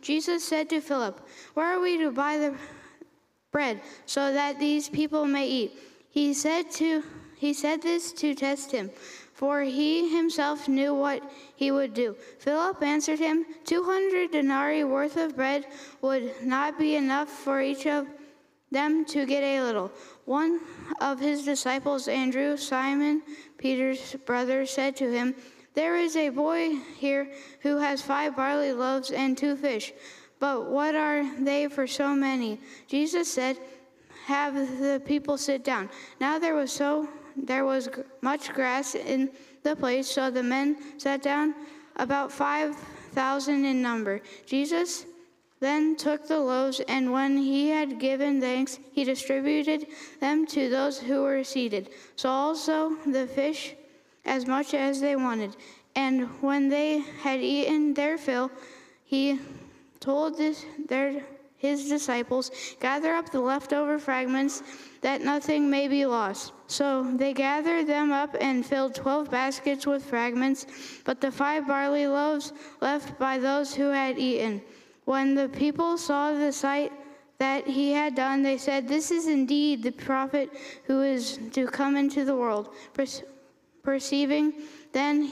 Jesus said to Philip, Where are we to buy the bread so that these people may eat? He said to he said this to test him, for he himself knew what he would do. Philip answered him, Two hundred denarii worth of bread would not be enough for each of them to get a little. One of his disciples, Andrew, Simon Peter's brother, said to him, There is a boy here who has five barley loaves and two fish, but what are they for so many? Jesus said, Have the people sit down. Now there was so there was much grass in the place, so the men sat down, about five thousand in number. Jesus then took the loaves, and when he had given thanks, he distributed them to those who were seated. So also the fish, as much as they wanted. And when they had eaten their fill, he told this, their, his disciples, Gather up the leftover fragments, that nothing may be lost. So they gathered them up and filled twelve baskets with fragments, but the five barley loaves left by those who had eaten. When the people saw the sight that he had done, they said, This is indeed the prophet who is to come into the world. Perceiving then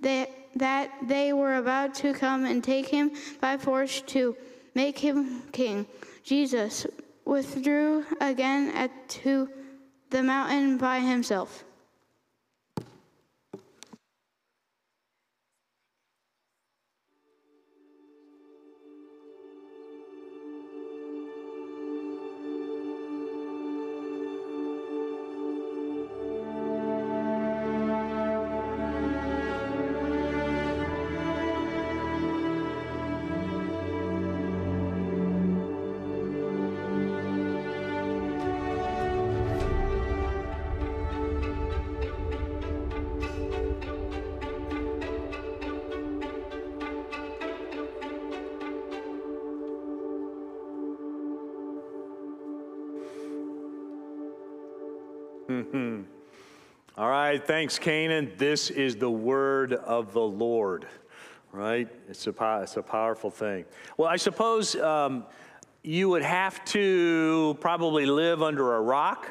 that, that they were about to come and take him by force to make him king, Jesus withdrew again at, to the mountain by himself. Thanks, Canaan. This is the word of the Lord, right? It's a, it's a powerful thing. Well, I suppose um, you would have to probably live under a rock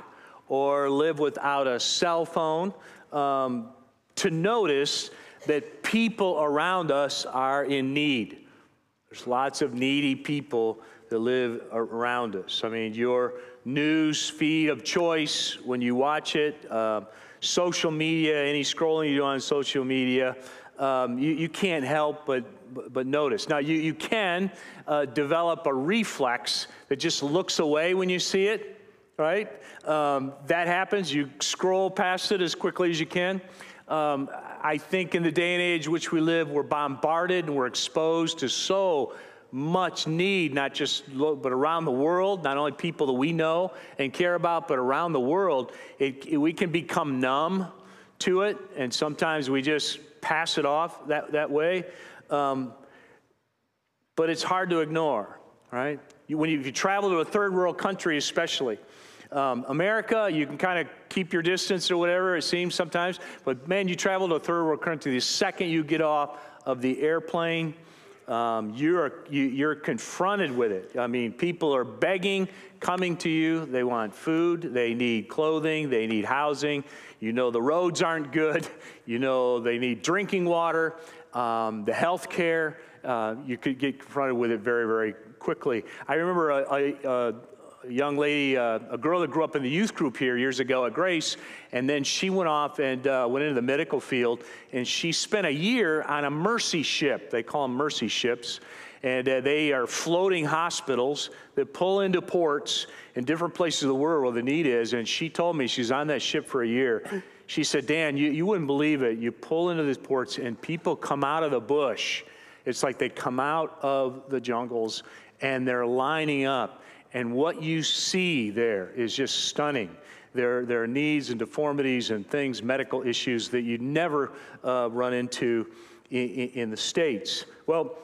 or live without a cell phone um, to notice that people around us are in need. There's lots of needy people that live around us. I mean, you're news feed of choice when you watch it, uh, social media, any scrolling you do on social media, um, you, you can't help but, but notice. Now, you, you can uh, develop a reflex that just looks away when you see it, right? Um, that happens. You scroll past it as quickly as you can. Um, I think in the day and age which we live, we're bombarded and we're exposed to so much need, not just but around the world, not only people that we know and care about, but around the world, it, it, we can become numb to it, and sometimes we just pass it off that, that way. Um, but it's hard to ignore, right? You, when you, you travel to a third world country, especially, um, America, you can kind of keep your distance or whatever, it seems sometimes. But man, you travel to a third world country, the second you get off of the airplane, um, you're, you, you're confronted with it. I mean, people are begging, coming to you. They want food, they need clothing, they need housing. You know, the roads aren't good. You know, they need drinking water, um, the health care. Uh, you could get confronted with it very, very quickly. I remember a, a a young lady, uh, a girl that grew up in the youth group here years ago at Grace, and then she went off and uh, went into the medical field, and she spent a year on a mercy ship. They call them mercy ships, and uh, they are floating hospitals that pull into ports in different places of the world where the need is. And she told me she's on that ship for a year. She said, Dan, you, you wouldn't believe it. You pull into these ports, and people come out of the bush. It's like they come out of the jungles and they're lining up. And what you see there is just stunning. There, there are needs and deformities and things, medical issues that you never uh, run into in, in the States. Well,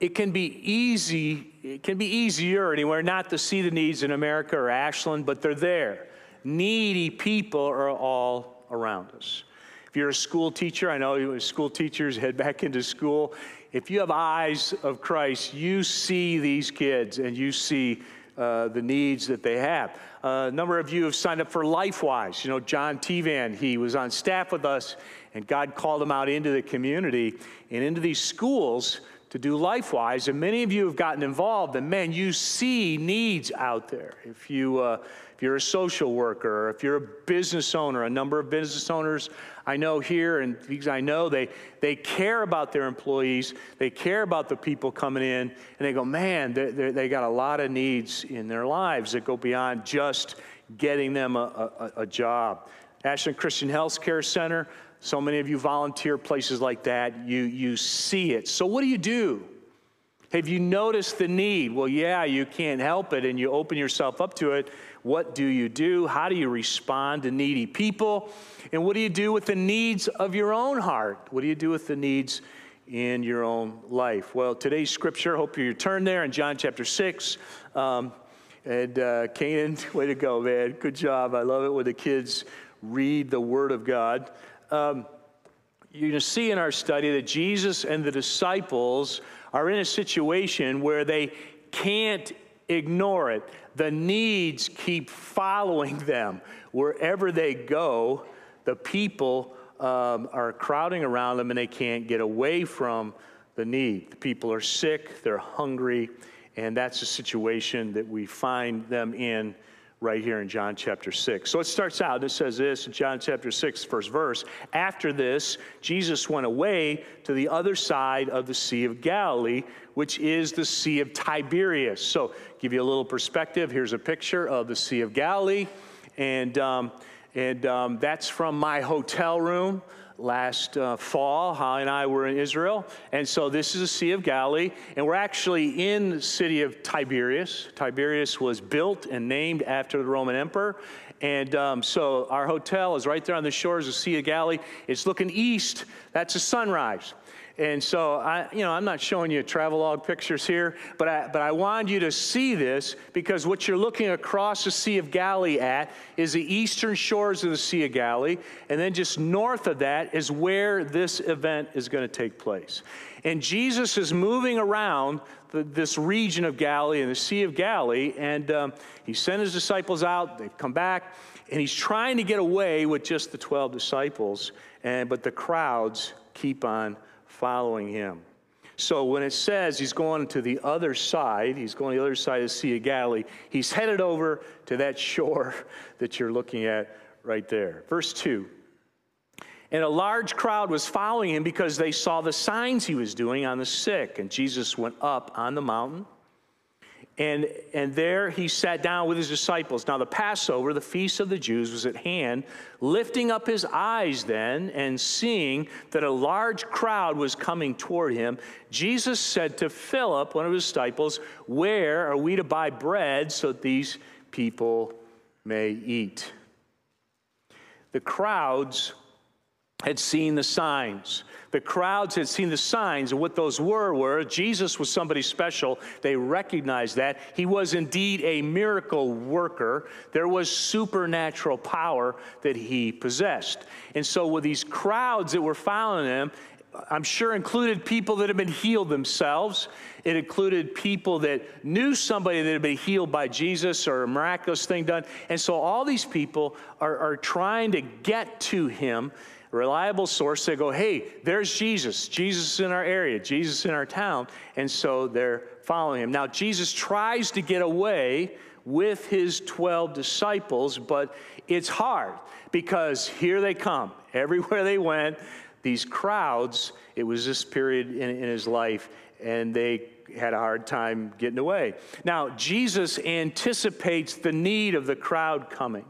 it can be easy, it can be easier anywhere not to see the needs in America or Ashland, but they're there. Needy people are all around us. If you're a school teacher, I know school teachers head back into school. If you have eyes of Christ, you see these kids and you see uh, the needs that they have. Uh, a number of you have signed up for LifeWise. You know, John Tivan, he was on staff with us, and God called him out into the community and into these schools to do LifeWise. And many of you have gotten involved, and man, you see needs out there. If you uh, if you're a social worker, if you're a business owner, a number of business owners I know here, and I know they, they care about their employees, they care about the people coming in, and they go, man, they, they got a lot of needs in their lives that go beyond just getting them a, a, a job. Ashland Christian Health Care Center, so many of you volunteer places like that. You, you see it. So, what do you do? Have you noticed the need? Well, yeah, you can't help it, and you open yourself up to it. What do you do? How do you respond to needy people? And what do you do with the needs of your own heart? What do you do with the needs in your own life? Well, today's scripture, hope you turn there in John chapter 6. Um, and uh, Canaan, way to go, man. Good job. I love it when the kids read the Word of God. Um, you're going to see in our study that Jesus and the disciples are in a situation where they can't ignore it. The needs keep following them. Wherever they go, the people um, are crowding around them and they can't get away from the need. The people are sick, they're hungry, and that's the situation that we find them in right here in John chapter 6. So it starts out, it says this in John chapter 6, first verse. After this, Jesus went away to the other side of the Sea of Galilee, which is the Sea of Tiberias. So, give you a little perspective. Here's a picture of the Sea of Galilee, and, um, and um, that's from my hotel room last uh, fall. Holly and I were in Israel. And so this is the Sea of Galilee. And we're actually in the city of Tiberias. Tiberias was built and named after the Roman emperor. And um, so our hotel is right there on the shores of the Sea of Galilee. It's looking east. That's a sunrise. And so I, you know, I'm not showing you travelogue pictures here, but I, but I wanted you to see this because what you're looking across the Sea of Galilee at is the eastern shores of the Sea of Galilee, and then just north of that is where this event is going to take place. And Jesus is moving around the, this region of Galilee and the Sea of Galilee, and um, he sent his disciples out. They've come back, and he's trying to get away with just the 12 disciples, and but the crowds keep on following him. So when it says he's going to the other side, he's going to the other side of the Sea of Galilee, he's headed over to that shore that you're looking at right there. Verse 2. And a large crowd was following him because they saw the signs he was doing on the sick. And Jesus went up on the mountain and, and there he sat down with his disciples. Now, the Passover, the feast of the Jews, was at hand. Lifting up his eyes then and seeing that a large crowd was coming toward him, Jesus said to Philip, one of his disciples, Where are we to buy bread so that these people may eat? The crowds had seen the signs. The crowds had seen the signs, and what those were were Jesus was somebody special. They recognized that. He was indeed a miracle worker. There was supernatural power that he possessed. And so, with these crowds that were following him, I'm sure included people that had been healed themselves. It included people that knew somebody that had been healed by Jesus or a miraculous thing done. And so all these people are, are trying to get to him reliable source. They go, hey, there's Jesus. Jesus in our area, Jesus in our town. And so they're following him. Now, Jesus tries to get away with his 12 disciples, but it's hard because here they come. Everywhere they went, these crowds, it was this period in, in his life, and they had a hard time getting away. Now, Jesus anticipates the need of the crowd coming.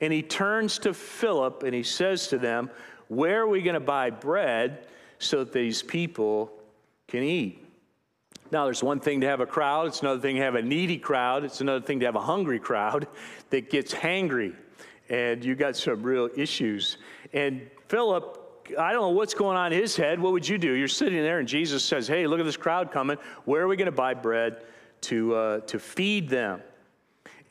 And he turns to Philip and he says to them, where are we going to buy bread so that these people can eat? Now, there's one thing to have a crowd, it's another thing to have a needy crowd, it's another thing to have a hungry crowd that gets hangry, and you got some real issues. And Philip, I don't know what's going on in his head. What would you do? You're sitting there, and Jesus says, Hey, look at this crowd coming. Where are we going to buy bread to, uh, to feed them?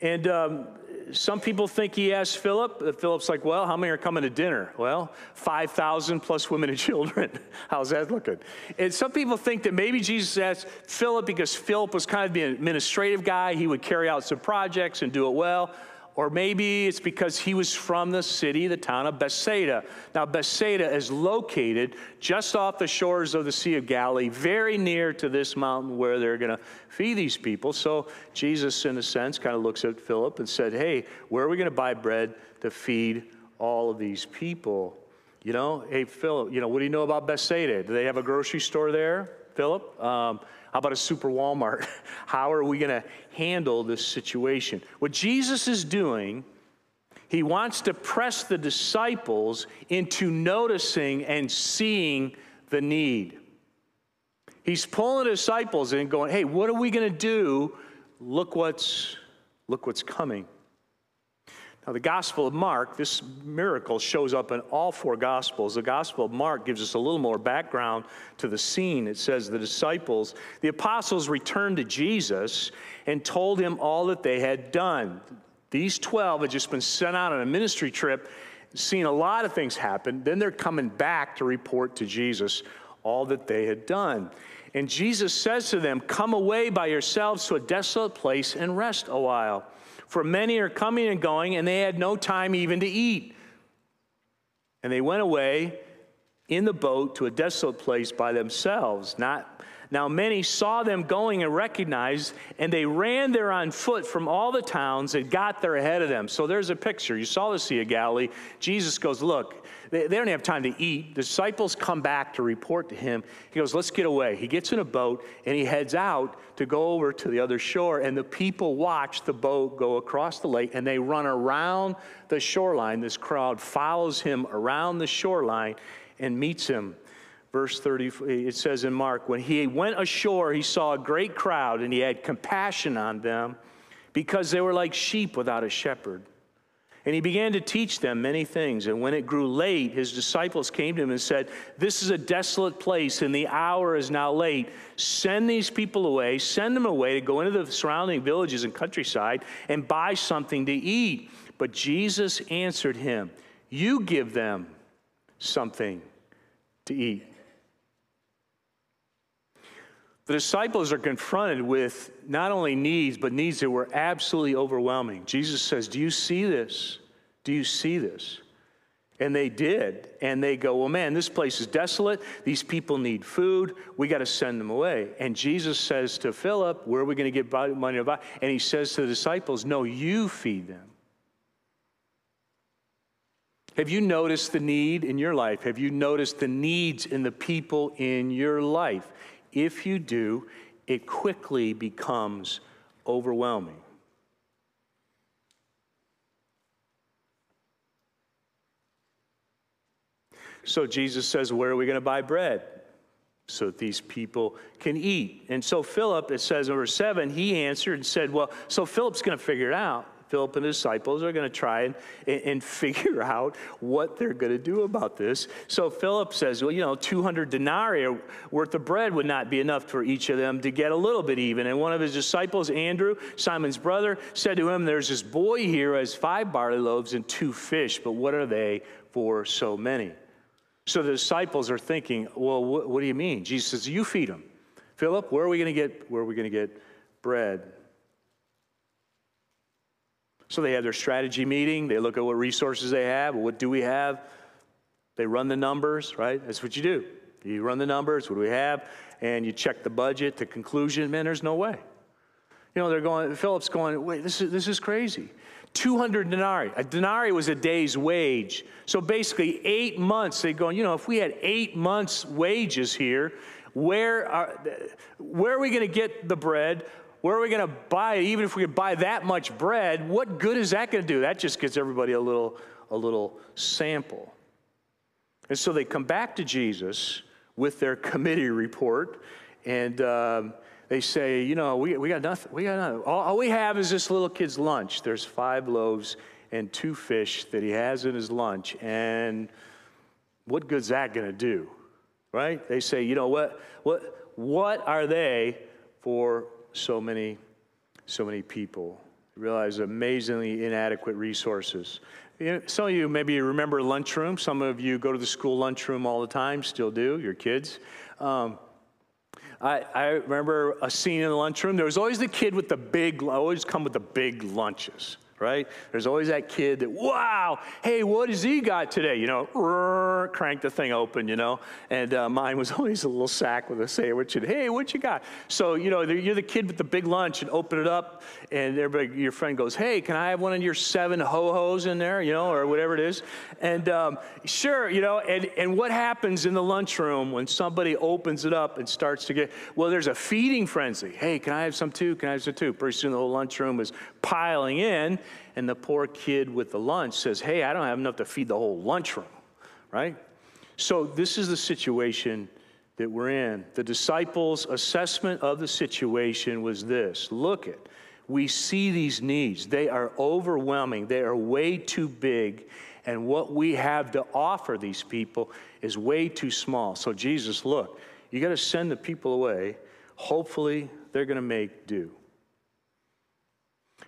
And um, some people think he asked Philip. Uh, Philip's like, well, how many are coming to dinner? Well, 5,000 plus women and children. How's that looking? And some people think that maybe Jesus asked Philip because Philip was kind of the administrative guy. He would carry out some projects and do it well. Or maybe it's because he was from the city, the town of Bethsaida. Now, Bethsaida is located just off the shores of the Sea of Galilee, very near to this mountain where they're going to feed these people. So, Jesus, in a sense, kind of looks at Philip and said, Hey, where are we going to buy bread to feed all of these people? You know, hey, Philip, you know, what do you know about Bethsaida? Do they have a grocery store there, Philip? Um, how about a super Walmart? How are we going to handle this situation? What Jesus is doing, he wants to press the disciples into noticing and seeing the need. He's pulling the disciples in going, hey, what are we going to do? Look what's, look what's coming. Now, the Gospel of Mark, this miracle shows up in all four Gospels. The Gospel of Mark gives us a little more background to the scene. It says the disciples, the apostles returned to Jesus and told him all that they had done. These 12 had just been sent out on a ministry trip, seen a lot of things happen. Then they're coming back to report to Jesus all that they had done. And Jesus says to them, Come away by yourselves to a desolate place and rest a while for many are coming and going, and they had no time even to eat. And they went away in the boat to a desolate place by themselves. Not now many saw them going and recognized, and they ran there on foot from all the towns and got there ahead of them. So there's a picture. You saw the Sea of Galilee. Jesus goes, Look, they, they don't have time to eat. The disciples come back to report to him. He goes, Let's get away. He gets in a boat and he heads out to go over to the other shore. And the people watch the boat go across the lake and they run around the shoreline. This crowd follows him around the shoreline and meets him. Verse 30, it says in Mark, when he went ashore, he saw a great crowd and he had compassion on them because they were like sheep without a shepherd. And he began to teach them many things. And when it grew late, his disciples came to him and said, This is a desolate place, and the hour is now late. Send these people away, send them away to go into the surrounding villages and countryside and buy something to eat. But Jesus answered him, You give them something to eat. The disciples are confronted with not only needs, but needs that were absolutely overwhelming. Jesus says, Do you see this? Do you see this? And they did. And they go, Well, man, this place is desolate. These people need food. We got to send them away. And Jesus says to Philip, Where are we going to get money to buy? And he says to the disciples, No, you feed them. Have you noticed the need in your life? Have you noticed the needs in the people in your life? If you do, it quickly becomes overwhelming. So Jesus says, Where are we going to buy bread? So that these people can eat. And so Philip, it says verse 7, he answered and said, Well, so Philip's going to figure it out. Philip and his disciples are going to try and, and figure out what they're going to do about this. So Philip says, well, you know, 200 denarii worth of bread would not be enough for each of them to get a little bit even. And one of his disciples, Andrew, Simon's brother, said to him, There's this boy here who has five barley loaves and two fish, but what are they for so many? So the disciples are thinking, Well, what, what do you mean? Jesus says, You feed them. Philip, where are we going to get where are we going to get bread? So they have their strategy meeting. They look at what resources they have. What do we have? They run the numbers, right? That's what you do. You run the numbers. What do we have? And you check the budget. The conclusion, man, there's no way. You know, they're going, Philip's going, wait, this is, this is crazy. 200 denarii. A denarii was a day's wage. So basically, eight months, they're going, you know, if we had eight months' wages here, where are, where are we going to get the bread? Where are we going to buy? Even if we could buy that much bread, what good is that going to do? That just gives everybody a little, a little sample. And so they come back to Jesus with their committee report, and um, they say, you know, we, we got nothing. We got nothing. All, all we have is this little kid's lunch. There's five loaves and two fish that he has in his lunch. And what good's that going to do? Right? They say, you know what? What, what are they for so many, so many people? Realize amazingly inadequate resources. You know, some of you maybe remember lunchroom. Some of you go to the school lunchroom all the time, still do, your kids. Um, I, I, remember a scene in the lunchroom. There was always the kid with the big, always come with the big lunches right? There's always that kid that, wow, hey, what has he got today? You know, crank the thing open, you know. And uh, mine was always a little sack with a sandwich and, hey, what you got? So, you know, you're the kid with the big lunch and open it up, and everybody, your friend goes, hey, can I have one of your seven ho-hos in there, you know, or whatever it is? And um, sure, you know, and, and what happens in the lunchroom when somebody opens it up and starts to get, well, there's a feeding frenzy. Hey, can I have some too? Can I have some too? Pretty soon the whole lunchroom is piling in and the poor kid with the lunch says, Hey, I don't have enough to feed the whole lunchroom, right? So, this is the situation that we're in. The disciples' assessment of the situation was this look it, we see these needs. They are overwhelming, they are way too big, and what we have to offer these people is way too small. So, Jesus, look, you got to send the people away. Hopefully, they're going to make do.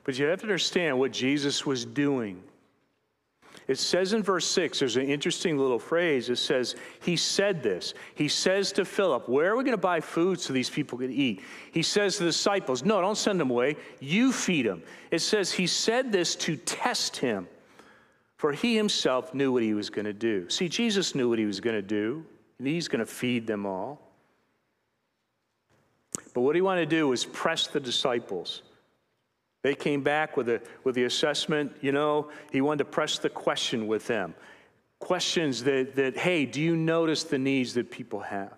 But you have to understand what Jesus was doing. It says in verse 6, there's an interesting little phrase. It says, He said this. He says to Philip, Where are we going to buy food so these people can eat? He says to the disciples, No, don't send them away. You feed them. It says, He said this to test him, for he himself knew what he was going to do. See, Jesus knew what he was going to do, and he's going to feed them all. But what he wanted to do was press the disciples. They came back with, a, with the assessment, you know, he wanted to press the question with them. Questions that, that, hey, do you notice the needs that people have?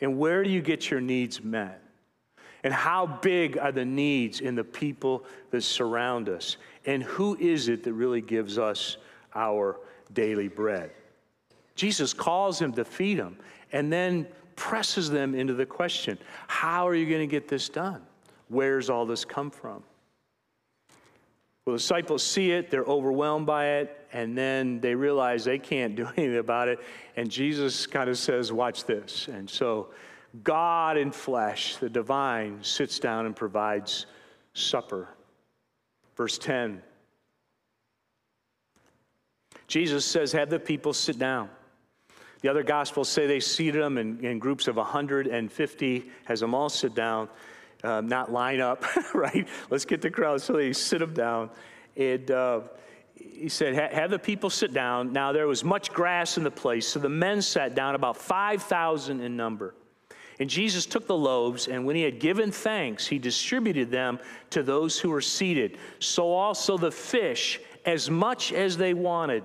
And where do you get your needs met? And how big are the needs in the people that surround us? And who is it that really gives us our daily bread? Jesus calls him to feed them and then presses them into the question how are you going to get this done? Where's all this come from? Well, the disciples see it, they're overwhelmed by it, and then they realize they can't do anything about it. And Jesus kind of says, Watch this. And so, God in flesh, the divine, sits down and provides supper. Verse 10 Jesus says, Have the people sit down. The other gospels say they seated them in, in groups of 150, has them all sit down uh, not line up, right? Let's get the crowd. So they sit them down. And uh, he said, Have the people sit down. Now there was much grass in the place. So the men sat down, about 5,000 in number. And Jesus took the loaves, and when he had given thanks, he distributed them to those who were seated. So also the fish, as much as they wanted.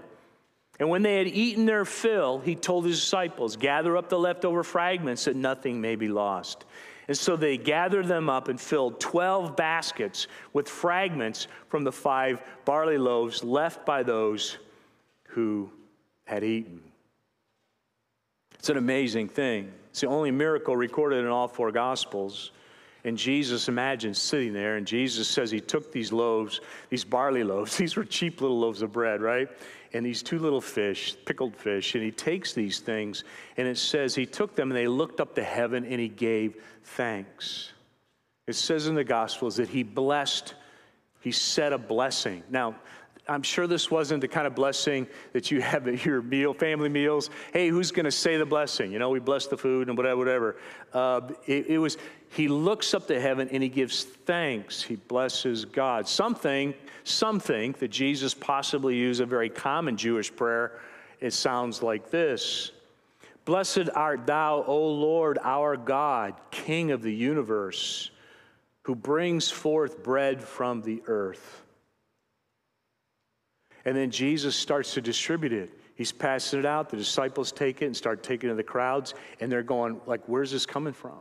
And when they had eaten their fill, he told his disciples, Gather up the leftover fragments that nothing may be lost. And so they gathered them up and filled 12 baskets with fragments from the five barley loaves left by those who had eaten. It's an amazing thing. It's the only miracle recorded in all four Gospels. And Jesus imagines sitting there, and Jesus says he took these loaves, these barley loaves, these were cheap little loaves of bread, right? And these two little fish, pickled fish, and he takes these things, and it says he took them and they looked up to heaven and he gave thanks. It says in the Gospels that he blessed, he said a blessing. Now, I'm sure this wasn't the kind of blessing that you have at your meal, family meals. Hey, who's going to say the blessing? You know, we bless the food and whatever, whatever. Uh, it, it was, he looks up to heaven and he gives thanks. He blesses God. Something, some think that Jesus possibly used a very common Jewish prayer. It sounds like this Blessed art thou, O Lord, our God, King of the universe, who brings forth bread from the earth. And then Jesus starts to distribute it. He's passing it out. The disciples take it and start taking it to the crowds, and they're going, like, where's this coming from?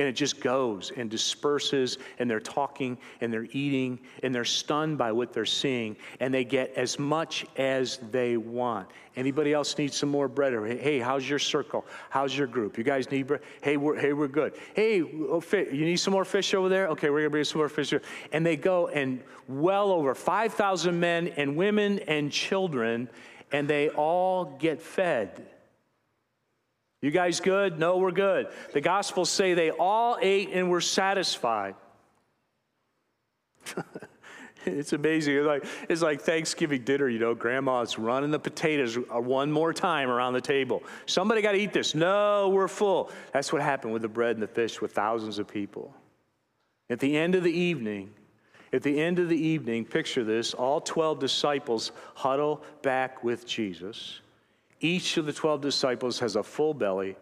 And it just goes and disperses, and they're talking and they're eating, and they're stunned by what they're seeing, and they get as much as they want. Anybody else need some more bread? Or, hey, how's your circle? How's your group? You guys need bread? Hey, we're, hey, we're good. Hey, oh, you need some more fish over there? Okay, we're gonna bring some more fish. Here. And they go, and well over 5,000 men and women and children, and they all get fed. You guys good? No, we're good. The Gospels say they all ate and were satisfied. it's amazing. It's like, it's like Thanksgiving dinner, you know, grandma's running the potatoes uh, one more time around the table. Somebody got to eat this. No, we're full. That's what happened with the bread and the fish with thousands of people. At the end of the evening, at the end of the evening, picture this all 12 disciples huddle back with Jesus. Each of the 12 disciples has a full belly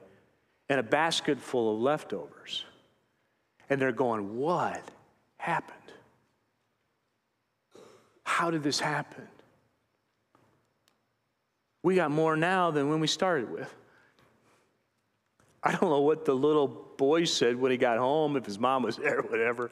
and a basket full of leftovers. And they're going, What happened? How did this happen? We got more now than when we started with. I don't know what the little boy said when he got home, if his mom was there or whatever.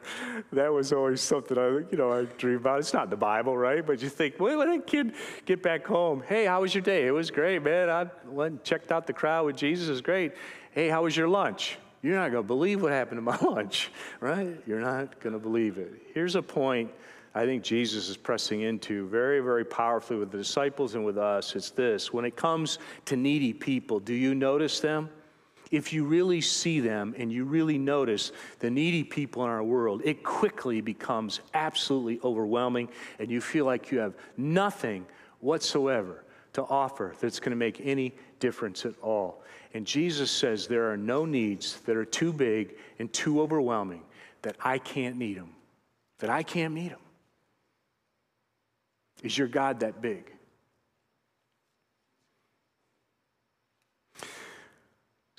That was always something I, you know, I dream about. It's not in the Bible, right? But you think, well, when a kid get back home, hey, how was your day? It was great, man. I went and checked out the crowd with Jesus. It was great. Hey, how was your lunch? You're not going to believe what happened to my lunch, right? You're not going to believe it. Here's a point I think Jesus is pressing into very, very powerfully with the disciples and with us. It's this when it comes to needy people, do you notice them? If you really see them and you really notice the needy people in our world, it quickly becomes absolutely overwhelming, and you feel like you have nothing whatsoever to offer that's going to make any difference at all. And Jesus says there are no needs that are too big and too overwhelming that I can't meet them, that I can't meet them. Is your God that big?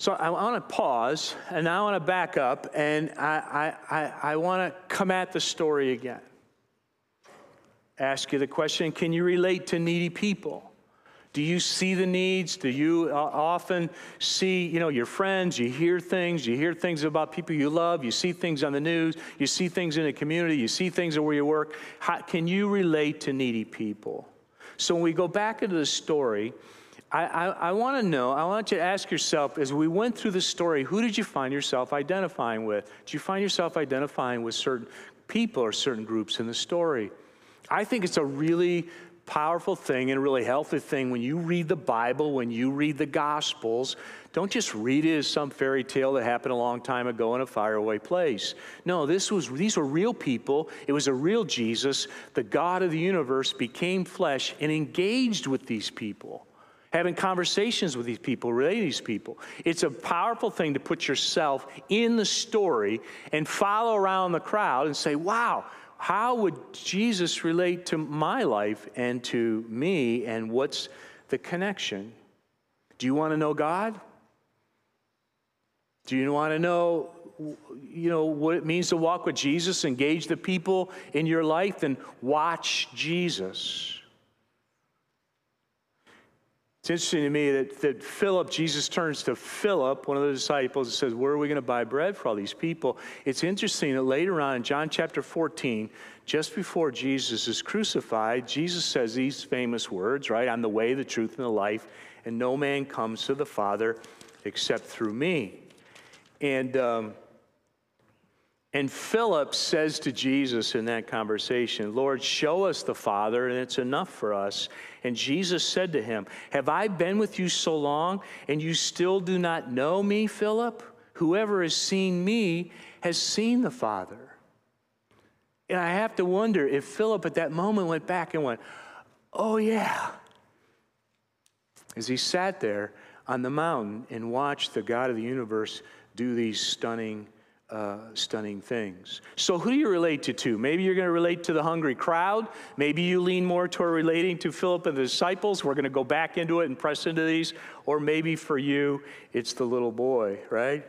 So I want to pause and I want to back up and I, I, I, I want to come at the story again. Ask you the question can you relate to needy people? Do you see the needs? Do you uh, often see, you know, your friends? You hear things. You hear things about people you love. You see things on the news. You see things in the community. You see things where you work. How, can you relate to needy people? So when we go back into the story, I, I, I want to know, I want you to ask yourself as we went through the story, who did you find yourself identifying with? Did you find yourself identifying with certain people or certain groups in the story? I think it's a really powerful thing and a really healthy thing when you read the Bible, when you read the Gospels. Don't just read it as some fairy tale that happened a long time ago in a faraway place. No, this was, these were real people. It was a real Jesus. The God of the universe became flesh and engaged with these people having conversations with these people, relating to these people. It's a powerful thing to put yourself in the story and follow around the crowd and say, wow, how would Jesus relate to my life and to me, and what's the connection? Do you want to know God? Do you want to know you know what it means to walk with Jesus, engage the people in your life and watch Jesus? It's interesting to me that, that Philip, Jesus turns to Philip, one of the disciples, and says, Where are we going to buy bread for all these people? It's interesting that later on in John chapter 14, just before Jesus is crucified, Jesus says these famous words, right? I'm the way, the truth, and the life, and no man comes to the Father except through me. And um, and Philip says to Jesus in that conversation, Lord, show us the Father, and it's enough for us. And Jesus said to him, Have I been with you so long, and you still do not know me, Philip? Whoever has seen me has seen the Father. And I have to wonder if Philip at that moment went back and went, Oh, yeah. As he sat there on the mountain and watched the God of the universe do these stunning uh, stunning things. So, who do you relate to? to? Maybe you're going to relate to the hungry crowd. Maybe you lean more toward relating to Philip and the disciples. We're going to go back into it and press into these. Or maybe for you, it's the little boy, right?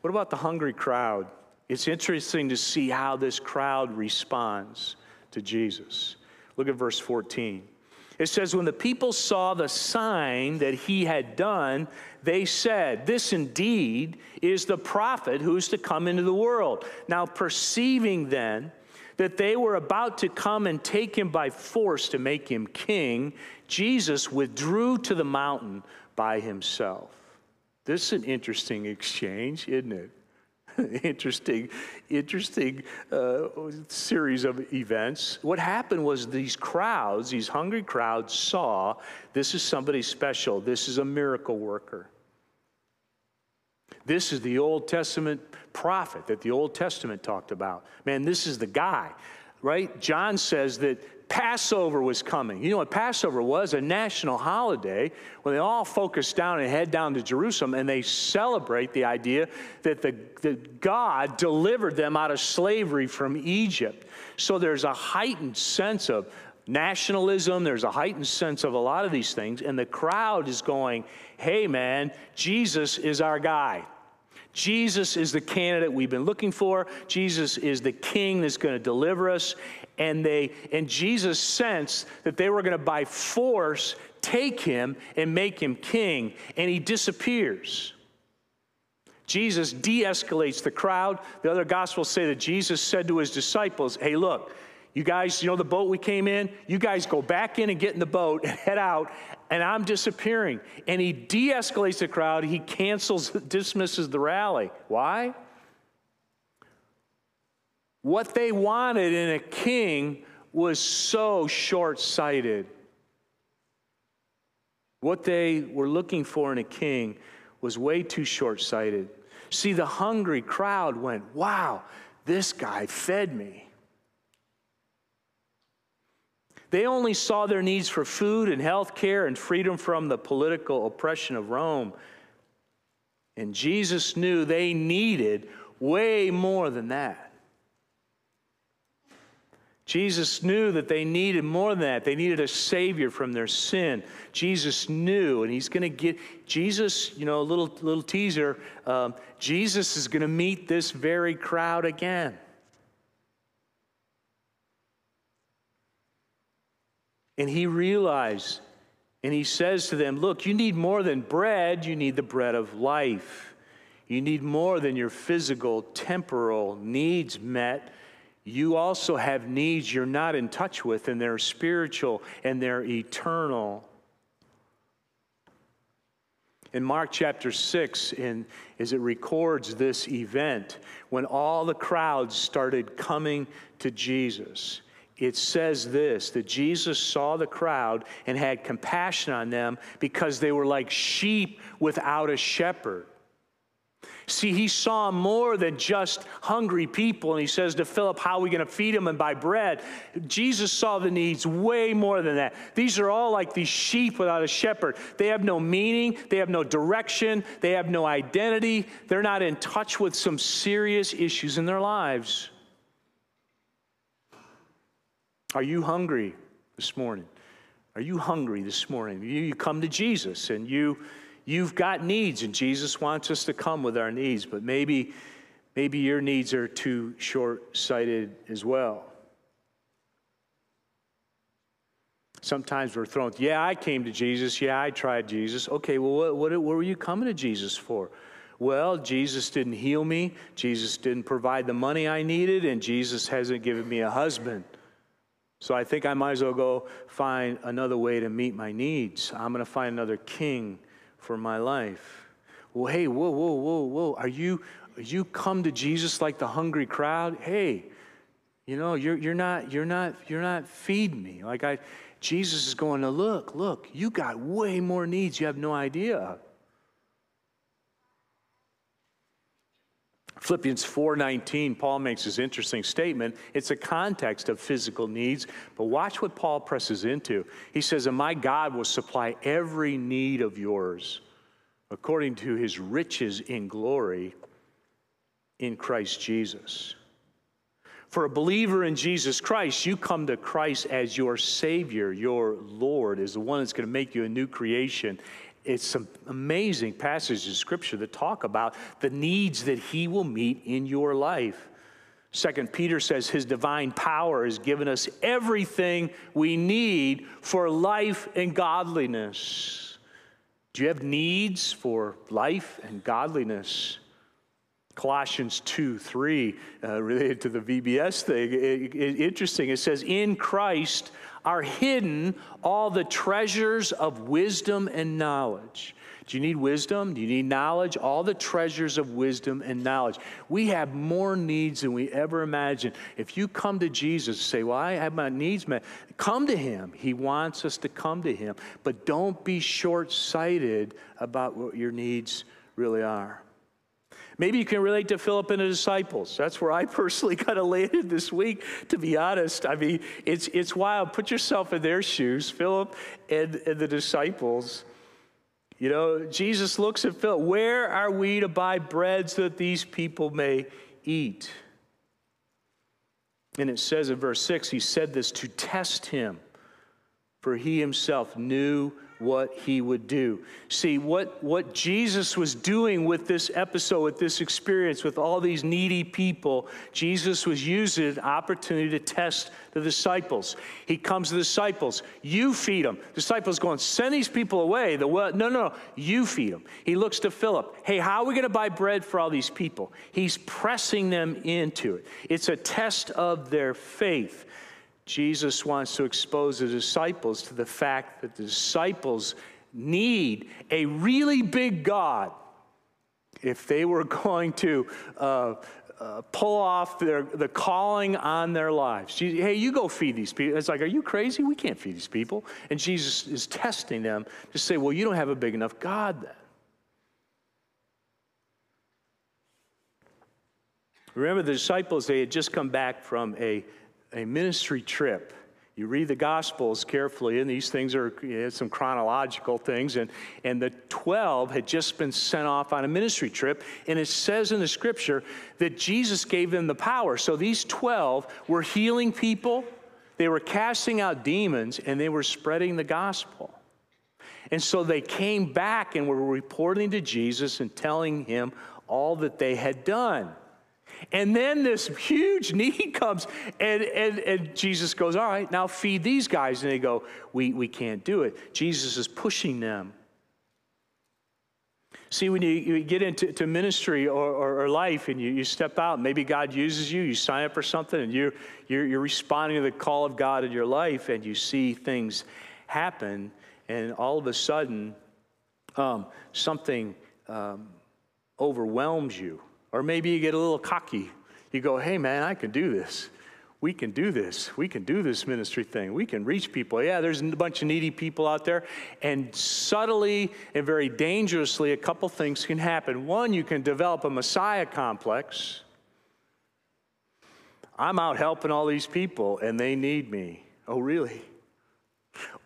What about the hungry crowd? It's interesting to see how this crowd responds to Jesus. Look at verse 14. It says, When the people saw the sign that he had done, they said, This indeed is the prophet who's to come into the world. Now, perceiving then that they were about to come and take him by force to make him king, Jesus withdrew to the mountain by himself. This is an interesting exchange, isn't it? interesting, interesting uh, series of events. What happened was these crowds, these hungry crowds, saw this is somebody special. This is a miracle worker. This is the Old Testament prophet that the Old Testament talked about. Man, this is the guy, right? John says that Passover was coming. You know what Passover was? A national holiday when they all focus down and head down to Jerusalem and they celebrate the idea that the, that God delivered them out of slavery from Egypt. So there's a heightened sense of nationalism, there's a heightened sense of a lot of these things, and the crowd is going, hey man, Jesus is our guy. Jesus is the candidate we've been looking for. Jesus is the king that's going to deliver us. And they and Jesus sensed that they were going to by force take him and make him king, and he disappears. Jesus de-escalates the crowd. The other gospels say that Jesus said to his disciples, "Hey, look, you guys, you know the boat we came in? You guys go back in and get in the boat and head out, and I'm disappearing. And he de escalates the crowd. He cancels, dismisses the rally. Why? What they wanted in a king was so short sighted. What they were looking for in a king was way too short sighted. See, the hungry crowd went, Wow, this guy fed me. They only saw their needs for food and health care and freedom from the political oppression of Rome. And Jesus knew they needed way more than that. Jesus knew that they needed more than that. They needed a Savior from their sin. Jesus knew, and He's going to get, Jesus, you know, a little, little teaser, um, Jesus is going to meet this very crowd again. And he realized, and he says to them, Look, you need more than bread, you need the bread of life. You need more than your physical, temporal needs met. You also have needs you're not in touch with, and they're spiritual and they're eternal. In Mark chapter 6, in, as it records this event, when all the crowds started coming to Jesus, it says this that Jesus saw the crowd and had compassion on them because they were like sheep without a shepherd. See, he saw more than just hungry people, and he says to Philip, How are we going to feed them and buy bread? Jesus saw the needs way more than that. These are all like these sheep without a shepherd. They have no meaning, they have no direction, they have no identity, they're not in touch with some serious issues in their lives. Are you hungry this morning? Are you hungry this morning? You, you come to Jesus and you you've got needs and Jesus wants us to come with our needs, but maybe maybe your needs are too short-sighted as well. Sometimes we're thrown, yeah, I came to Jesus. Yeah, I tried Jesus. Okay, well, what, what, what were you coming to Jesus for? Well, Jesus didn't heal me. Jesus didn't provide the money I needed, and Jesus hasn't given me a husband. So I think I might as well go find another way to meet my needs. I'm going to find another king for my life. Well, hey, whoa, whoa, whoa, whoa. Are you, you come to Jesus like the hungry crowd? Hey, you know, you're, you're not, you're not, you're not feeding me. Like I, Jesus is going to look, look, you got way more needs you have no idea Philippians 4:19 Paul makes this interesting statement. It's a context of physical needs, but watch what Paul presses into. He says, "And my God will supply every need of yours according to his riches in glory in Christ Jesus." For a believer in Jesus Christ, you come to Christ as your Savior, your Lord, is the one that's going to make you a new creation it's some amazing passages of scripture that talk about the needs that he will meet in your life. Second Peter says his divine power has given us everything we need for life and godliness. Do you have needs for life and godliness? Colossians 2 3, uh, related to the VBS thing, it, it, interesting. It says, In Christ are hidden all the treasures of wisdom and knowledge. Do you need wisdom? Do you need knowledge? All the treasures of wisdom and knowledge. We have more needs than we ever imagined. If you come to Jesus and say, Well, I have my needs met, come to Him. He wants us to come to Him. But don't be short sighted about what your needs really are. Maybe you can relate to Philip and the disciples. That's where I personally kind of landed this week, to be honest. I mean, it's, it's wild. Put yourself in their shoes, Philip and, and the disciples. You know, Jesus looks at Philip, where are we to buy bread so that these people may eat? And it says in verse 6, he said this to test him, for he himself knew what he would do. See, what, what Jesus was doing with this episode, with this experience, with all these needy people, Jesus was using an opportunity to test the disciples. He comes to the disciples, you feed them. Disciples going, send these people away. The well, no, no, no, you feed them. He looks to Philip, hey, how are we going to buy bread for all these people? He's pressing them into it. It's a test of their faith. Jesus wants to expose the disciples to the fact that the disciples need a really big God if they were going to uh, uh, pull off their, the calling on their lives. hey, you go feed these people. It's like, are you crazy? We can't feed these people. And Jesus is testing them to say, well, you don't have a big enough God then. Remember, the disciples, they had just come back from a a ministry trip. You read the Gospels carefully, and these things are you know, some chronological things. And, and the 12 had just been sent off on a ministry trip. And it says in the scripture that Jesus gave them the power. So these 12 were healing people, they were casting out demons, and they were spreading the gospel. And so they came back and were reporting to Jesus and telling him all that they had done. And then this huge need comes, and, and, and Jesus goes, All right, now feed these guys. And they go, We, we can't do it. Jesus is pushing them. See, when you, you get into ministry or, or, or, life and you, you step out, maybe God uses you, you sign up for something, and you're, you're, you're responding to the call of God in your life, and you see things happen, and all of a sudden, um, something um, overwhelms you. Or maybe you get a little cocky. You go, hey, man, I can do this. We can do this. We can do this ministry thing. We can reach people. Yeah, there's a bunch of needy people out there. And subtly and very dangerously, a couple things can happen. One, you can develop a Messiah complex. I'm out helping all these people and they need me. Oh, really?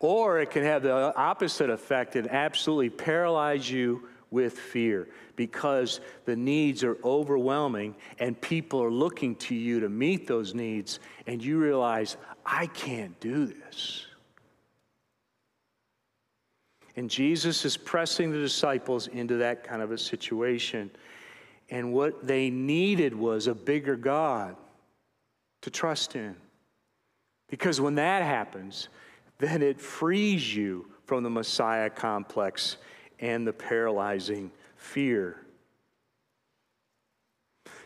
Or it can have the opposite effect and absolutely paralyze you with fear because the needs are overwhelming and people are looking to you to meet those needs, and you realize, I can't do this. And Jesus is pressing the disciples into that kind of a situation. And what they needed was a bigger God to trust in. Because when that happens, then it frees you from the Messiah complex and the paralyzing fear.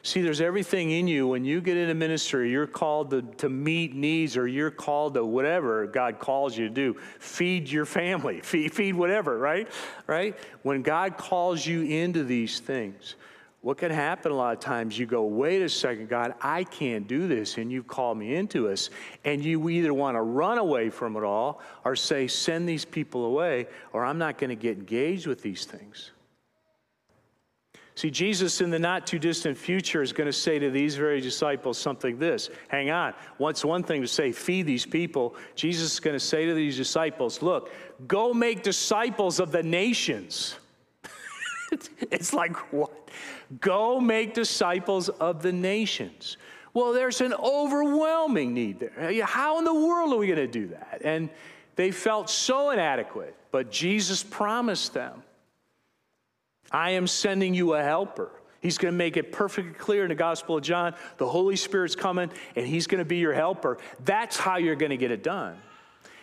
See, there's everything in you when you get into ministry, you're called to, to meet needs or you're called to whatever God calls you to do. Feed your family, feed, feed whatever, right? Right? When God calls you into these things, what can happen a lot of times, you go, wait a second, God, I can't do this, and you've called me into this. And you either want to run away from it all or say, send these people away, or I'm not going to get engaged with these things. See, Jesus in the not too distant future is going to say to these very disciples something this hang on. What's one thing to say, feed these people? Jesus is going to say to these disciples, look, go make disciples of the nations. it's like, what? Go make disciples of the nations. Well, there's an overwhelming need there. How in the world are we going to do that? And they felt so inadequate, but Jesus promised them, I am sending you a helper. He's going to make it perfectly clear in the Gospel of John. The Holy Spirit's coming and He's going to be your helper. That's how you're going to get it done.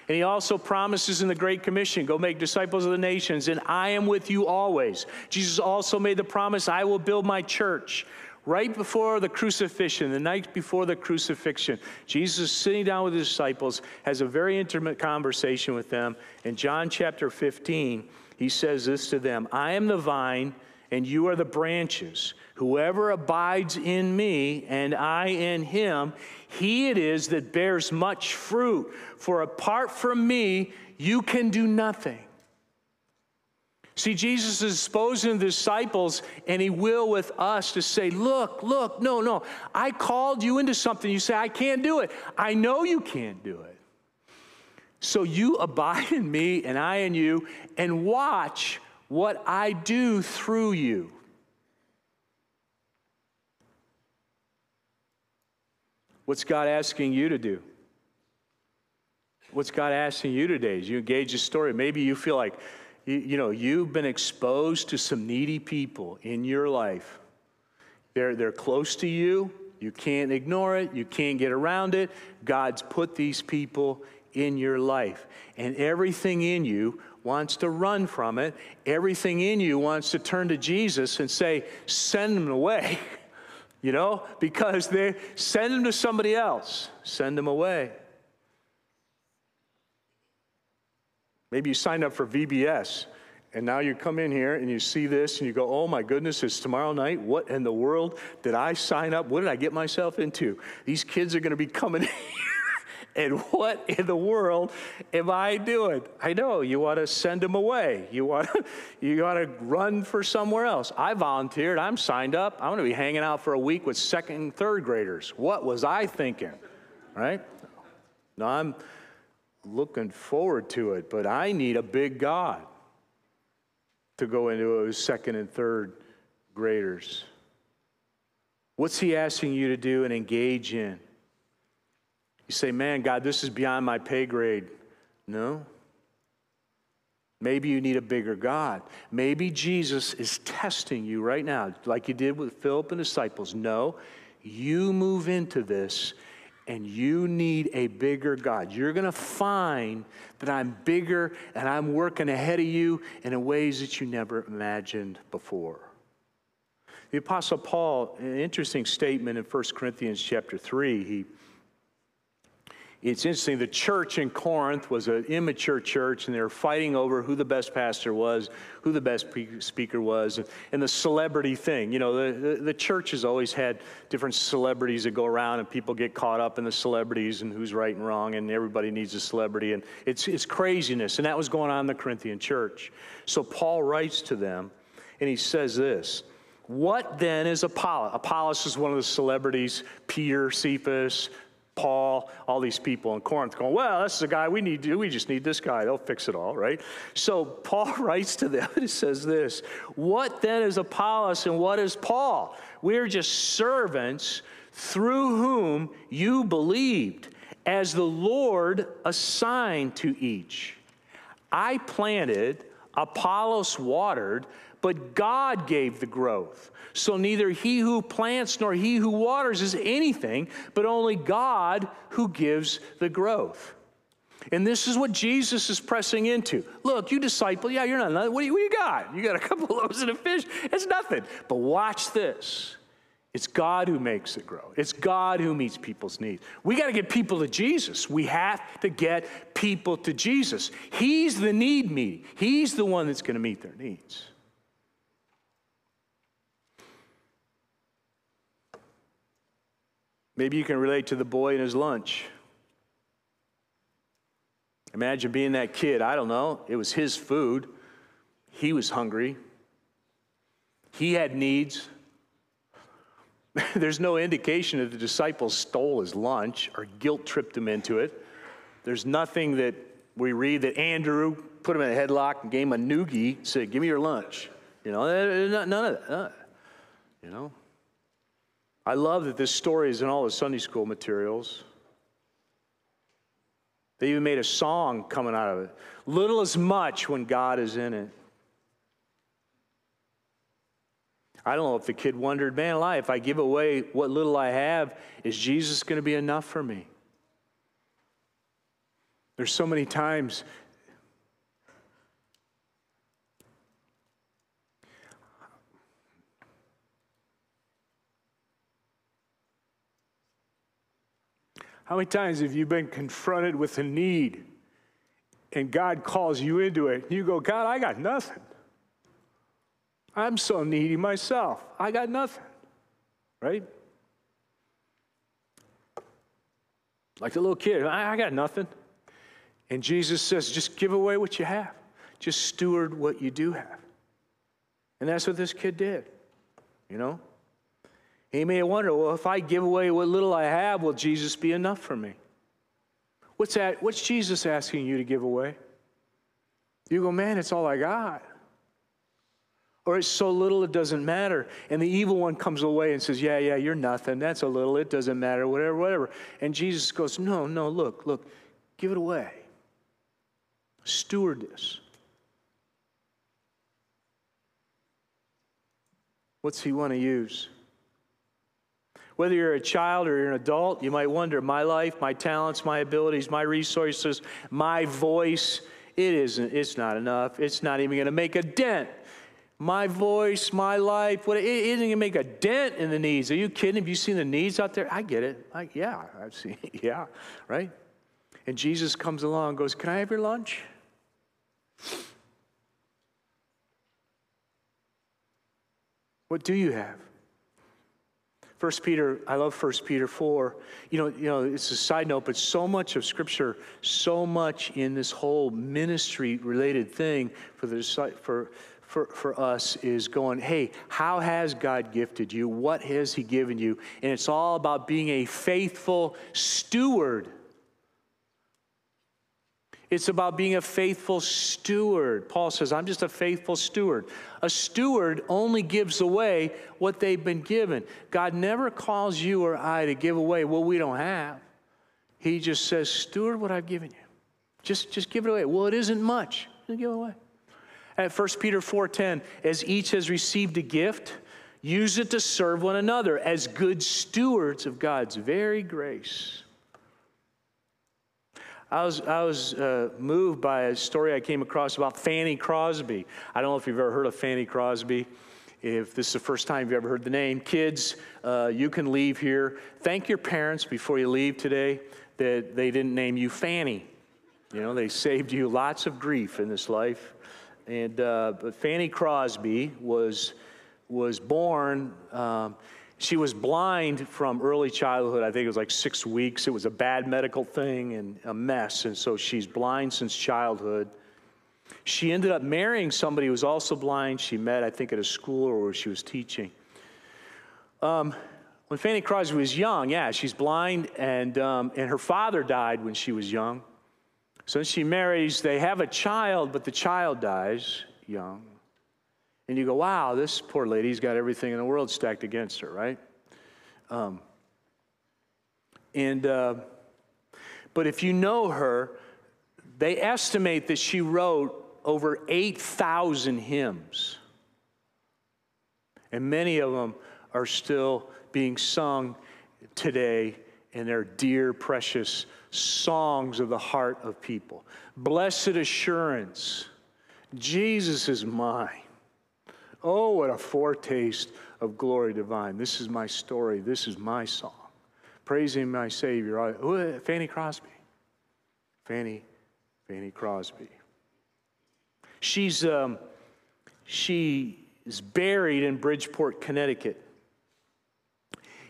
And He also promises in the Great Commission go make disciples of the nations, and I am with you always. Jesus also made the promise I will build my church. Right before the crucifixion, the night before the crucifixion, Jesus sitting down with his disciples has a very intimate conversation with them. In John chapter 15, he says this to them I am the vine and you are the branches. Whoever abides in me and I in him, he it is that bears much fruit. For apart from me, you can do nothing. See, Jesus is exposing the disciples, and he will with us to say, Look, look, no, no, I called you into something. You say, I can't do it. I know you can't do it. So you abide in me, and I in you, and watch what I do through you. What's God asking you to do? What's God asking you today as you engage the story? Maybe you feel like, you, you, know, you've been exposed to some needy people in your life. They're, they're close to you. You can't ignore it. You can't get around it. God's put these people in your life. And everything in you wants to run from it. Everything in you wants to turn to Jesus and say, send them away. you know, because they send them to somebody else, send them away. Maybe you signed up for VBS and now you come in here and you see this and you go, oh my goodness, it's tomorrow night. What in the world did I sign up? What did I get myself into? These kids are going to be coming and what in the world am I doing? I know you want to send them away. You want to, you want to run for somewhere else. I volunteered. I'm signed up. I'm going to be hanging out for a week with second and third graders. What was I thinking? Right? No, I'm looking forward to it, but I need a big God to go into those second and third graders. What's he asking you to do and engage in? You say, man, God, this is beyond my pay grade. No. Maybe you need a bigger God. Maybe Jesus is testing you right now, like you did with Philip and disciples. No, you move into this and you need a bigger God. You're going to find that I'm bigger and I'm working ahead of you in ways that you never imagined before. The Apostle Paul, an interesting statement in 1 Corinthians chapter 3, he it's interesting, the church in Corinth was an immature church, and they were fighting over who the best pastor was, who the best speaker was, and the celebrity thing. You know, the, the, church has always had different celebrities that go around, and people get caught up in the celebrities and who's right and wrong, and everybody needs a celebrity. And it's, it's craziness, and that was going on in the Corinthian church. So Paul writes to them, and he says this. What then is Apollos? Apollos is one of the celebrities, Peter, Cephas, Paul, all these people in Corinth going, well, this is a guy we need to, we just need this guy. They'll fix it all, right? So Paul writes to them and says this What then is Apollos and what is Paul? We're just servants through whom you believed, as the Lord assigned to each. I planted, Apollos watered, but God gave the growth. So neither he who plants nor he who waters is anything, but only God who gives the growth. And this is what Jesus is pressing into. Look, you disciple, yeah, you're not, what do you, what do you got? You got a couple of loaves and a fish. It's nothing. But watch this. It's God who makes it grow. It's God who meets people's needs. We got to get people to Jesus. We have to get people to Jesus. He's the need meeting. He's the one that's going to meet their needs. Maybe you can relate to the boy and his lunch. Imagine being that kid. I don't know. It was his food. He was hungry. He had needs. There's no indication that the disciples stole his lunch or guilt tripped him into it. There's nothing that we read that Andrew put him in a headlock and gave him a noogie, said, Give me your lunch. You know, eh, eh, none of that. You know, I love that this story is in all the Sunday school materials. They even made a song coming out of it. Little as much when God is in it. I don't know if the kid wondered, man, if I give away what little I have, is Jesus going to be enough for me? There's so many times How many times have you been confronted with a need and God calls you into it? You go, God, I got nothing. I'm so needy myself. I got nothing. Right? Like the little kid, I, I got nothing. And Jesus says, just give away what you have, just steward what you do have. And that's what this kid did, you know? He may wonder, well, if I give away what little I have, will Jesus be enough for me? What's that? What's Jesus asking you to give away? You go, man, it's all I got. Or it's so little it doesn't matter. And the evil one comes away and says, Yeah, yeah, you're nothing. That's a little. It doesn't matter. Whatever, whatever. And Jesus goes, No, no, look, look, give it away. Steward this. What's he want to use? Whether you're a child or you're an adult, you might wonder my life, my talents, my abilities, my resources, my voice, it isn't, it's not enough. It's not even going to make a dent. My voice, my life, what, it isn't going to make a dent in the needs. Are you kidding? Have you seen the needs out there? I get it. I, yeah, I've seen it. Yeah, right? And Jesus comes along and goes, Can I have your lunch? What do you have? First Peter, I love First Peter 4. You know, you know, it's a side note, but so much of Scripture, so much in this whole ministry related thing for the for for, for us is going, hey, how has God gifted you? What has He given you? And it's all about being a faithful steward it's about being a faithful steward. Paul says, I'm just a faithful steward. A steward only gives away what they've been given. God never calls you or I to give away what we don't have. He just says, Steward what I've given you. Just, just give it away. Well, it isn't much. Just give it away. At 1 Peter 4:10, as each has received a gift, use it to serve one another as good stewards of God's very grace. I was, I was uh, moved by a story I came across about Fanny Crosby. I don't know if you've ever heard of Fanny Crosby. If this is the first time you've ever heard the name, kids, uh, you can leave here. Thank your parents before you leave today that they didn't name you Fanny. You know, they saved you lots of grief in this life. And uh, but Fanny Crosby was was born. Um, she was blind from early childhood. I think it was like six weeks. It was a bad medical thing and a mess. And so she's blind since childhood. She ended up marrying somebody who was also blind. She met, I think, at a school or where she was teaching. Um, when Fanny Crosby was young, yeah, she's blind, and, um, and her father died when she was young. So she marries, they have a child, but the child dies young. And you go, wow, this poor lady's got everything in the world stacked against her, right? Um, and, uh, but if you know her, they estimate that she wrote over 8,000 hymns. And many of them are still being sung today, and they're dear, precious songs of the heart of people. Blessed assurance, Jesus is mine. Oh, what a foretaste of glory divine. This is my story. This is my song. Praising my Savior. Oh, Fanny Crosby. Fanny, Fanny Crosby. She's, um, she is buried in Bridgeport, Connecticut.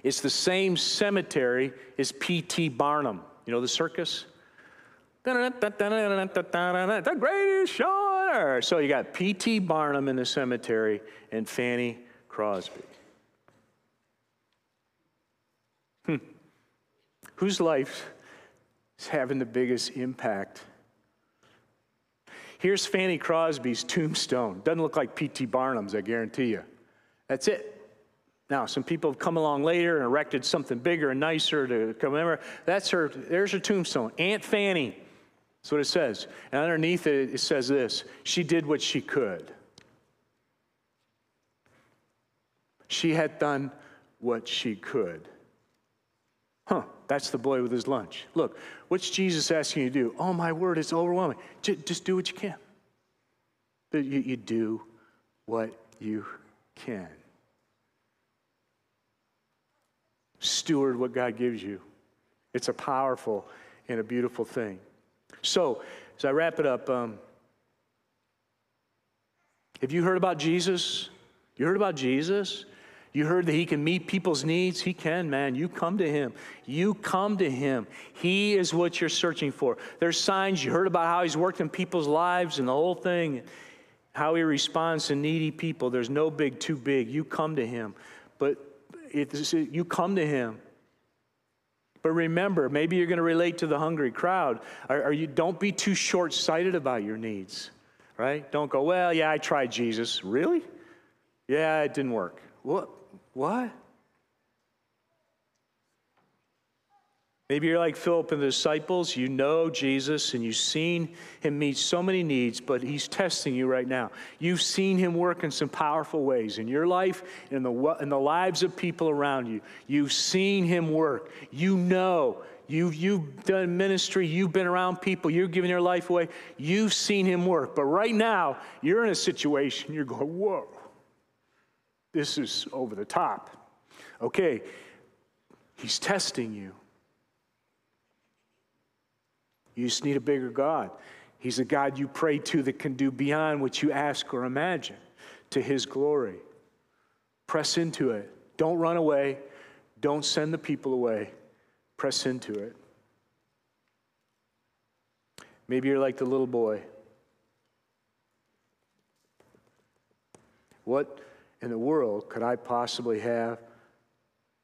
It's the same cemetery as P.T. Barnum. You know the circus? The greatest show so you got P.T. Barnum in the cemetery and Fanny Crosby. Hmm. Whose life is having the biggest impact? Here's Fanny Crosby's tombstone. Doesn't look like P.T. Barnum's, I guarantee you. That's it. Now, some people have come along later and erected something bigger and nicer to commemorate. That's her, there's her tombstone. Aunt Fanny. That's what it says. And underneath it, it says this She did what she could. She had done what she could. Huh, that's the boy with his lunch. Look, what's Jesus asking you to do? Oh, my word, it's overwhelming. Just do what you can. You, you do what you can. Steward what God gives you. It's a powerful and a beautiful thing. So, as I wrap it up, um, have you heard about Jesus? You heard about Jesus? You heard that he can meet people's needs? He can, man. You come to him. You come to him. He is what you're searching for. There's signs. You heard about how he's worked in people's lives and the whole thing, how he responds to needy people. There's no big too big. You come to him. But you come to him. But remember, maybe you're going to relate to the hungry crowd. Are you, don't be too short sighted about your needs, right? Don't go, well, yeah, I tried Jesus. Really? Yeah, it didn't work. What? What? Maybe you're like Philip and the disciples. You know Jesus and you've seen him meet so many needs, but he's testing you right now. You've seen him work in some powerful ways in your life in the, in the lives of people around you. You've seen him work. You know. You've, you've done ministry. You've been around people. You've given your life away. You've seen him work. But right now, you're in a situation, you're going, whoa. This is over the top. Okay, he's testing you. You just need a bigger God. He's a God you pray to that can do beyond what you ask or imagine to his glory. Press into it. Don't run away. Don't send the people away. Press into it. Maybe you're like the little boy. What in the world could I possibly have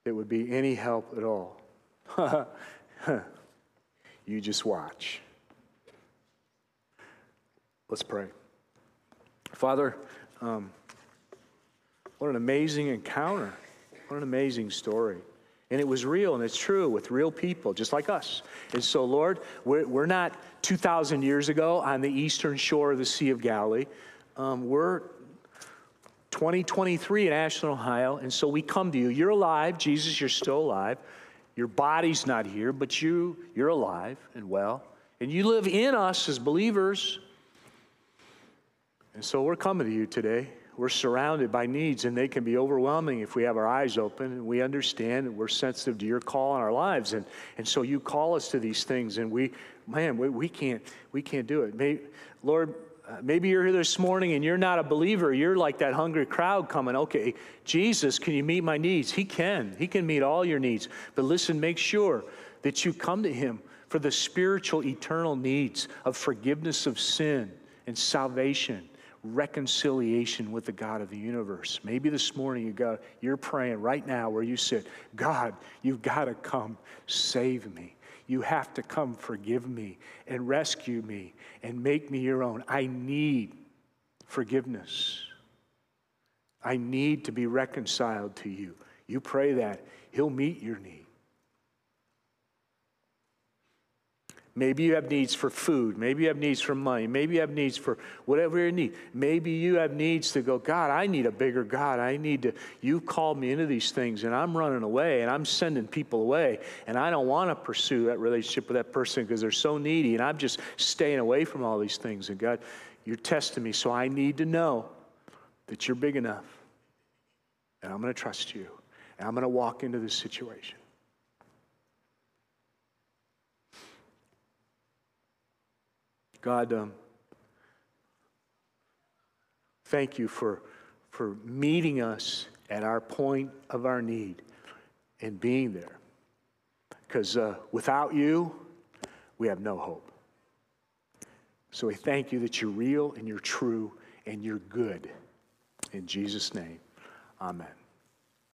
that would be any help at all? you just watch. Let's pray. Father, um, what an amazing encounter. What an amazing story. And it was real and it's true with real people, just like us. And so, Lord, we're, we're not 2,000 years ago on the eastern shore of the Sea of Galilee. Um, we're 2023 in Ashland, Ohio. And so we come to you. You're alive, Jesus, you're still alive. Your body's not here, but you, you're alive and well. And you live in us as believers. And so we're coming to you today. We're surrounded by needs, and they can be overwhelming if we have our eyes open and we understand and we're sensitive to your call in our lives. And, and so you call us to these things, and we, man, we, we can't, we can't do it. May, Lord, Uh, maybe you're here this morning and you're not a believer. You're like that hungry crowd coming, okay, Jesus, can you meet my needs? He can. He can meet all your needs. But listen, make sure that you come to Him for the spiritual, eternal needs of forgiveness of sin and salvation, reconciliation with the God of the universe. Maybe this morning you got, you're praying right now where you sit, God, you've got to come save me. You have to come forgive me and rescue me and make me your own. I need forgiveness. I need to be reconciled to you. You pray that, He'll meet your need. Maybe you have needs for food. Maybe you have needs for money. Maybe you have needs for whatever you need. Maybe you have needs to go, God, I need a bigger God. I need to, you called me into these things and I'm running away and I'm sending people away and I don't want to pursue that relationship with that person because they're so needy and I'm just staying away from all these things. And God, you're testing me, so I need to know that you're big enough and I'm going to trust you and I'm going to walk into this situation. God, um, thank you for, for meeting us at our point of our need and being there. Because uh, without you, we have no hope. So we thank you that you're real and you're true and you're good. In Jesus' name, amen.